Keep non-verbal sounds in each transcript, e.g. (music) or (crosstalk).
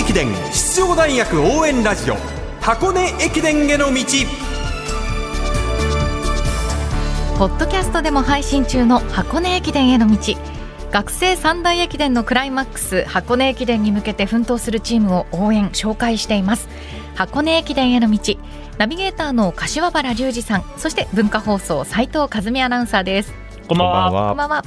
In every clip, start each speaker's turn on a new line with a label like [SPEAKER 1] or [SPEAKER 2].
[SPEAKER 1] 駅伝出場大学応援ラジオ箱根駅伝への道。
[SPEAKER 2] ポッドキャストでも配信中の箱根駅伝への道。学生三大駅伝のクライマックス箱根駅伝に向けて奮闘するチームを応援紹介しています。箱根駅伝への道。ナビゲーターの柏原隆二さんそして文化放送斉藤和美アナウンサーです。
[SPEAKER 3] こんばんは。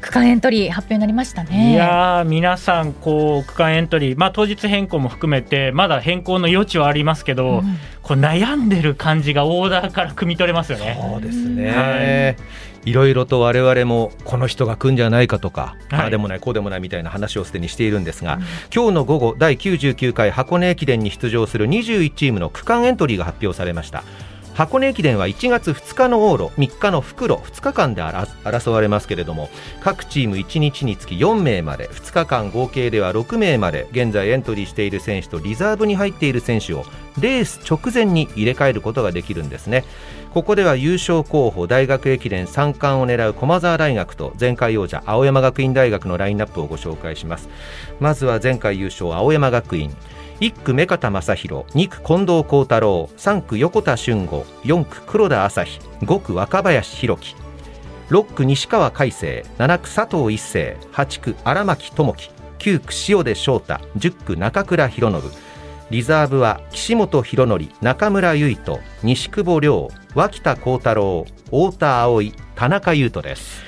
[SPEAKER 2] 区間エントリー発表になりましたね。
[SPEAKER 3] いやー皆さんこう区間エントリー、まあ、当日変更も含めてまだ変更の余地はありますけど、
[SPEAKER 2] うん
[SPEAKER 3] こう悩んでる感じがオーダーから汲み取れますよね。
[SPEAKER 4] そうですね、い、ろいろと我々もこの人が来るんじゃないかとか、
[SPEAKER 3] はい。
[SPEAKER 4] ああでもないこうでもないみたいな話をすでにしているんですが、今日の午後第99回箱根駅伝に出場する21チームの区間エントリーが発表されました箱根駅伝は1月2日の往路3日の復路2日間で争争われますけれども各チーム1日につき4名まで2日間合計では6名まで現在エントリーしている選手とリザーブに入っている選手をレース直前に入れ替えることができるんですね。ここでは優勝候補大学駅伝3冠を狙う駒澤大学と前回王者青山学院大学のラインナップをご紹介します。まずは前回優勝青山学院。1区目片正弘2区近藤幸太郎3区横田俊吾4区黒田朝日5区若林弘樹6区西川海星7区佐藤一世8区荒牧智樹9区塩出翔太10区中倉弘信リザーブは岸本博則中村唯斗西久保亮脇田幸太郎太田葵田中優斗です。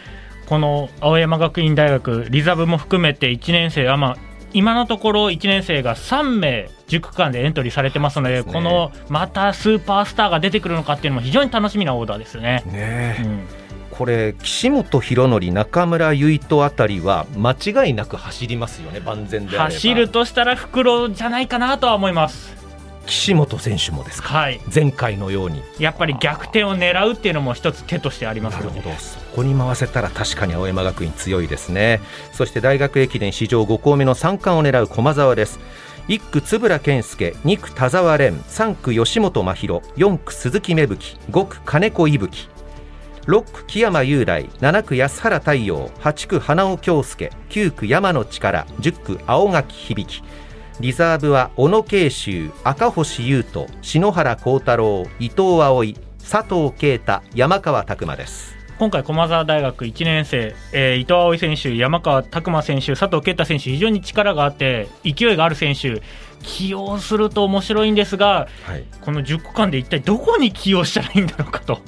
[SPEAKER 3] この青山学院大学リザーブも含めて1年生は、まあ、今のところ1年生が3名10区間でエントリーされてますので
[SPEAKER 4] ね
[SPEAKER 3] このまたスーパースターが出てくるのかっていうのも非常に楽しみなオーダーですね。
[SPEAKER 4] ね
[SPEAKER 3] うん
[SPEAKER 4] これ岸本博則中村唯斗あたりは間違いなく走りますよね万全であれば
[SPEAKER 3] 走るとしたら袋じゃないかなとは思います。
[SPEAKER 4] 岸本選手もですか。
[SPEAKER 3] はい、
[SPEAKER 4] 前回のように。
[SPEAKER 3] やっぱり逆転を狙うっていうのも一つ手としてありますよね。
[SPEAKER 4] そこに回せたら確かに青山学院強いですね。そして大学駅伝史上5校目の3冠を狙う駒澤です。1区円健介2区田澤廉3区吉本真宙4区鈴木芽吹5区金子伊吹。6区木山雄大7区安原太陽8区花尾京介9区山野力10区青垣響リザーブは小野慶州赤星優斗篠原幸太郎伊藤葵佐藤啓太山川拓馬です。
[SPEAKER 3] 今回、駒澤大学1年生、えー伊藤葵選手、山川拓馬選手、佐藤圭太選手、非常に力があって、勢いがある選手、起用すると面白いんですが、
[SPEAKER 4] はい
[SPEAKER 3] この10区間で一体どこに起用したらいいんだろうかと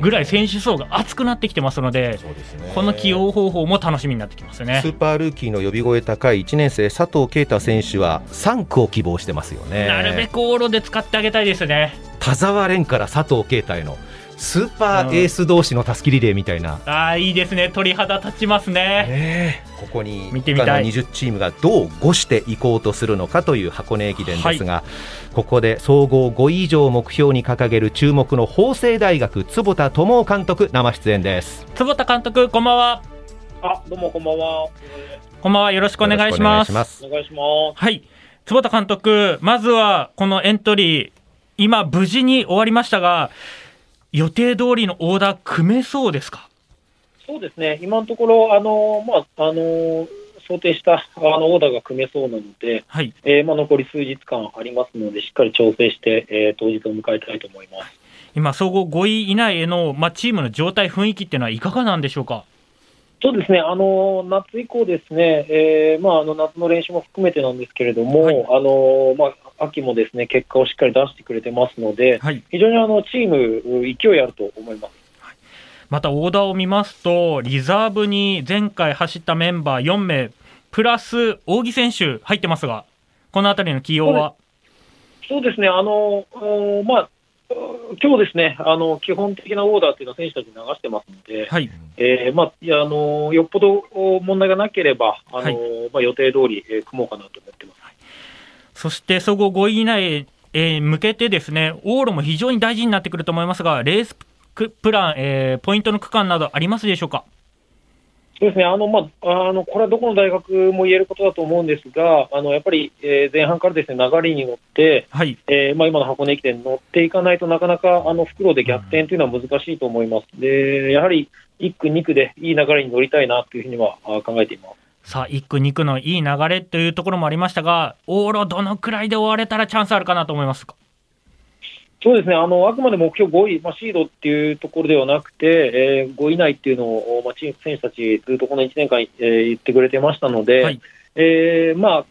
[SPEAKER 3] ぐらい選手層が厚くなってきてますので、
[SPEAKER 4] ね
[SPEAKER 3] この起用方法も楽しみになってきますよね
[SPEAKER 4] ス。ーパールーキーの呼び声高い1年生佐藤啓太選手は3区を希望してますよね
[SPEAKER 3] なるべく往路で使ってあげたいですね。
[SPEAKER 4] 田澤廉から佐藤啓太へのスーパーエース同士のたすきリレーみたいな、
[SPEAKER 3] ああ、いいですね、鳥肌立ちますね。
[SPEAKER 4] ねえここに
[SPEAKER 3] 見てみた
[SPEAKER 4] の20チームがどうごしていこうとするのかという箱根駅伝ですが、ここで総合5位以上を目標に掲げる注目の法政大学坪田智夫監督生出演です
[SPEAKER 3] 坪田監督、こんばんは。
[SPEAKER 5] あ、どうもこんばんは。
[SPEAKER 3] こんばんは、よろしくお願いします。
[SPEAKER 4] お願いし
[SPEAKER 5] ます。
[SPEAKER 3] はい。坪田監督、まずはこのエントリー、今、無事に終わりましたが、予定通りのオーダー組めそうですか？
[SPEAKER 5] そうですね、今のところ、あの、まあ、あの、想定したあのオーダーが組めそうなので、
[SPEAKER 3] はい。
[SPEAKER 5] えーまあ、残り数日間ありますので、しっかり調整して、えー当日を迎えたいと思います。
[SPEAKER 3] 今、総合5位以内への、まあ、チームの状態、雰囲気っていうのはいかがなんでしょうか？
[SPEAKER 5] そうですね、あの夏以降ですね、えーまあ、あの夏の練習も含めてなんですけれども、
[SPEAKER 3] はい。
[SPEAKER 5] あのまあ、秋もですね結果をしっかり出してくれてますので、
[SPEAKER 3] はい。
[SPEAKER 5] 非常にあのチーム、勢いあると思います。
[SPEAKER 3] またオーダーを見ますと、リザーブに前回走ったメンバー4名、プラス扇選手入ってますが、このあたりの起用は、
[SPEAKER 5] そうですね、あのうんまあ、今日ですね、あの基本的なオーダーっていうのは選手たちに流してますので、
[SPEAKER 3] はい。
[SPEAKER 5] えーまあ、あのよっぽど問題がなければ、あの
[SPEAKER 3] はい
[SPEAKER 5] まあ、予定通り、えー組もうかなと思ってます。
[SPEAKER 3] そして総合5位以内へえー向けてですね、往路も非常に大事になってくると思いますが、レースププラン、えーポイントの区間などありますでしょうか？
[SPEAKER 5] そうですね、あのまあ、あのこれはどこの大学も言えることだと思うんですが、あのやっぱり、えー前半からですね流れに乗って、
[SPEAKER 3] はい。
[SPEAKER 5] えーまあ、今の箱根駅伝に乗っていかないとなかなかあの袋で逆転というのは難しいと思います。でやはり1区、2区でいい流れに乗りたいなというふうにはあ考えています。
[SPEAKER 3] さあ1区、2区のいい流れというところもありましたが、往路、どのくらいで終われたらチャンスあるかなと思いますか？
[SPEAKER 5] そうですね、あのあくまで目標5位、まあ、シードっていうところではなくて、えー、5位以内っていうのを、まあ、チーム選手たち、ずっとこの1年間、えー、言ってくれてましたので、はい、えー、まあ、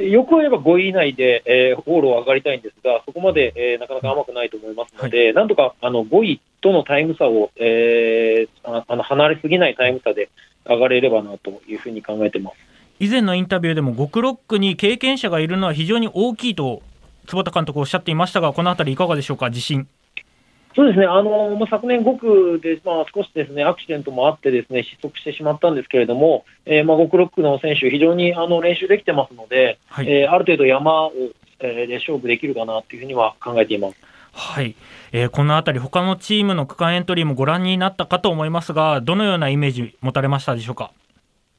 [SPEAKER 5] よく言えば5位以内で、えー、往路を上がりたいんですが、そこまで、えー、なかなか甘くないと思いますので、はい、なんとかあの5位とのタイム差を、えー、あの離れすぎないタイム差で上がれればなというふうに考えてます。
[SPEAKER 3] 以前のインタビューでも5区6区に経験者がいるのは非常に大きいと坪田監督おっしゃっていましたが、このあたりいかがでしょうか、自信。
[SPEAKER 5] そうですね、あのまあ、昨年5区で、まあ、少しですねアクシデントもあって、ですね失速してしまったんですけれども、えーまあ、5区、6区の選手、非常にあの練習できてますので、はい、えー、ある程度山を、えー、で勝負できるかなというふうには考えています。
[SPEAKER 3] はい、えー、このあたり、他のチームの区間エントリーもご覧になったかと思いますが、どのようなイメージ持たれましたでしょうか？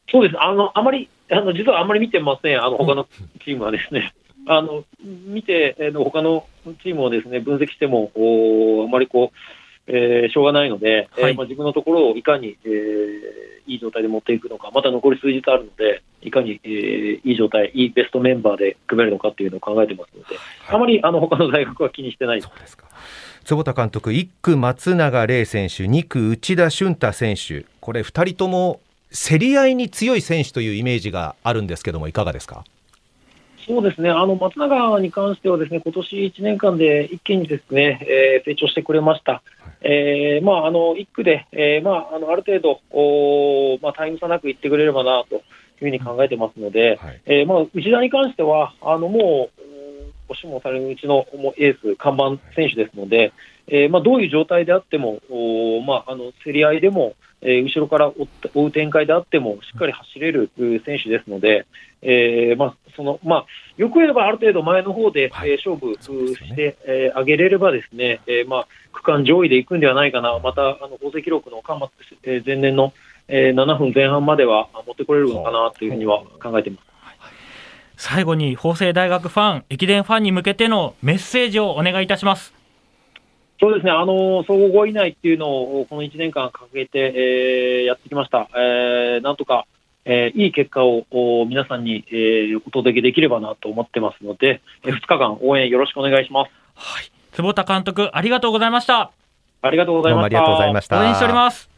[SPEAKER 5] そうですあのあまりあの実はあんまり見てません、あの他のチームはですね。あの見て、えー、他のチームをですね分析しても、おあまりこう、えー、しょうがないので、はい、えー、まあ、自分のところをいかに、えー、いい状態で持っていくのか、また残り数日あるので、いかに、えー、いい状態、いいベストメンバーで組めるのかっていうのを考えてますので、はい、あまりあの他の大学は気にしてない。そうですか。
[SPEAKER 4] 坪田監督、1区、松永玲選手、2区、内田俊太選手、これ、2人とも競り合いに強い選手というイメージがあるんですけども、いかがですか？
[SPEAKER 5] そうですね、あの松永に関しては、ですね今年1年間で一気にですね、えー、成長してくれました。えーまあ、あの1区で、えーまあ、あのある程度お、まあ、タイム差なくいってくれればなというふうに考えてますので、はい、えーまあ、内田に関しては、あのもう、押しもされるうちのエース、看板選手ですので、えーまあ、どういう状態であっても、おまあ、あの競り合いでも、えー、後ろから追う展開であっても、しっかり走れる選手ですので、えーまあそのまあ、よく言えばある程度前の方で、はい、えー、勝負して、ねえー、上げれればですね、えーまあ、区間上位でいくんではないかな、またあの法政記録の間末、えー、前年の、えー、7分前半までは持ってこれるのかなというふうには考えています。
[SPEAKER 3] 最後に法政大学ファン、駅伝ファンに向けてのメッセージをお願いいたします。
[SPEAKER 5] そうですね、あの総合5位以内っていうのをこの1年間掲げて、えー、やってきました。えー、なんとか、えー、いい結果を皆さんに、えー、お届けできればなと思ってますので、えー、2日間応援よろしくお願いします。
[SPEAKER 3] はい、坪田監督ありがとうございました。
[SPEAKER 5] ありがとうございました。あ
[SPEAKER 4] りがとうございました。
[SPEAKER 3] 応援しております。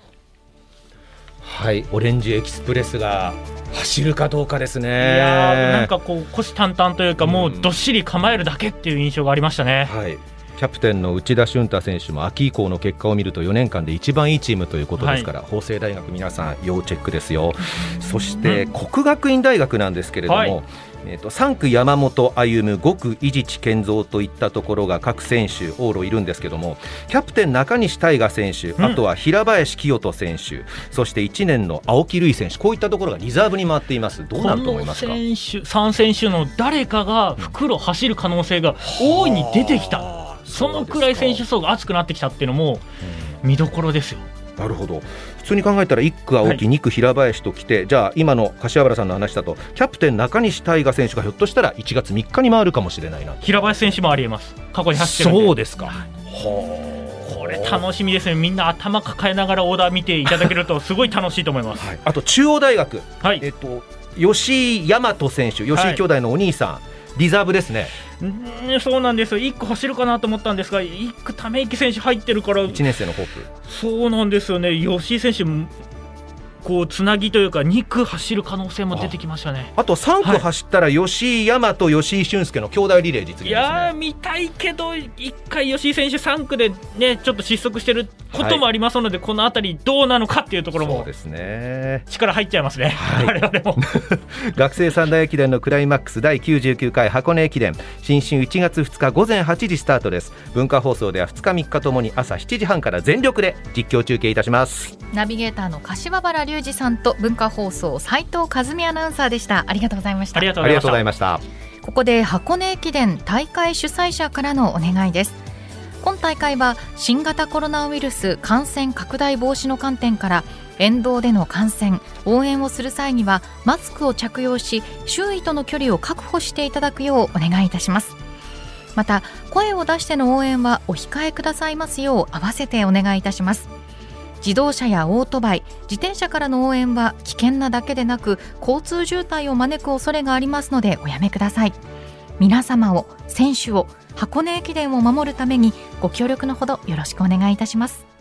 [SPEAKER 4] はい、オレンジエキスプレスが走るかどうかですね。い
[SPEAKER 3] やなんかこう虎視眈々というか、もうどっしり構えるだけっていう印象がありましたね。
[SPEAKER 4] はい。キャプテンの内田俊太選手も秋以降の結果を見ると4年間で一番いいチームということですから、はい、法政大学、皆さん要チェックですよ、そして国学院大学なんですけれども、はい、えーと、3区山本歩夢、5区伊地知健三といったところが各選手、往路いるんですけども、キャプテン中西大河選手、あとは平林清人選手、そして1年の青木瑠衣選手、こういったところがリザーブに回っています、どうなると思いますか？選手
[SPEAKER 3] 3選手の誰かが袋走る可能性が大いに出てきた。そのくらい選手層が厚くなってきたっていうのも見どころですよ。
[SPEAKER 4] なるほど。普通に考えたら1区青木、はい、2区平林ときてじゃあ今の柏原さんの話だとキャプテン中西大河選手がひょっとしたら1月3日に回るかもしれないな。
[SPEAKER 3] 平林選手もありえます。過去に走
[SPEAKER 4] ってるそうですか、は
[SPEAKER 3] これ楽しみですね。みんな頭抱えながらオーダー見ていただけると (laughs) すごい楽しいと思います、はい、
[SPEAKER 4] あと中央大学、はい、えっと吉井大和選手吉井兄弟のお兄さん、はいリザーブですね。
[SPEAKER 3] うんそうなんですよ、1区走るかなと思ったんですが、1区、ため息選手入ってるから、
[SPEAKER 4] 1年生のホープ。
[SPEAKER 3] そうなんですよね、吉井選手、こうつなぎというか2区走る可能性も出てきましたね。
[SPEAKER 4] あと3区走ったら吉井大和、吉井俊介の兄弟リレー実現、ね、
[SPEAKER 3] いや見たいけど1回吉井選手3区でねちょっと失速してることもありますので、はい、この辺りどうなのかっていうところもですね。力入っちゃいますね、はい、我々も。(laughs)
[SPEAKER 4] 学生三大駅伝のクライマックス第99回箱根駅伝。新春1月2日午前8時スタートです。文化放送では2日3日ともに朝7時半から全力で実況中継いたします。
[SPEAKER 2] ナビゲーターの柏原隆二さんと文化放送斉藤和美アナウンサーでした。ありがとうございました。
[SPEAKER 3] ありがとうございました。
[SPEAKER 2] ここで箱根駅伝大会主催者からのお願いです。今大会は新型コロナウイルス感染拡大防止の観点から沿道での観戦応援をする際にはマスクを着用し周囲との距離を確保していただくようお願いいたします。また声を出しての応援はお控えくださいますよう合わせてお願いいたします自動車やオートバイ自転車からの応援は危険なだけでなく交通渋滞を招く恐れがありますのでおやめください。皆様を選手を箱根駅伝を守るためにご協力のほどよろしくお願いいたします。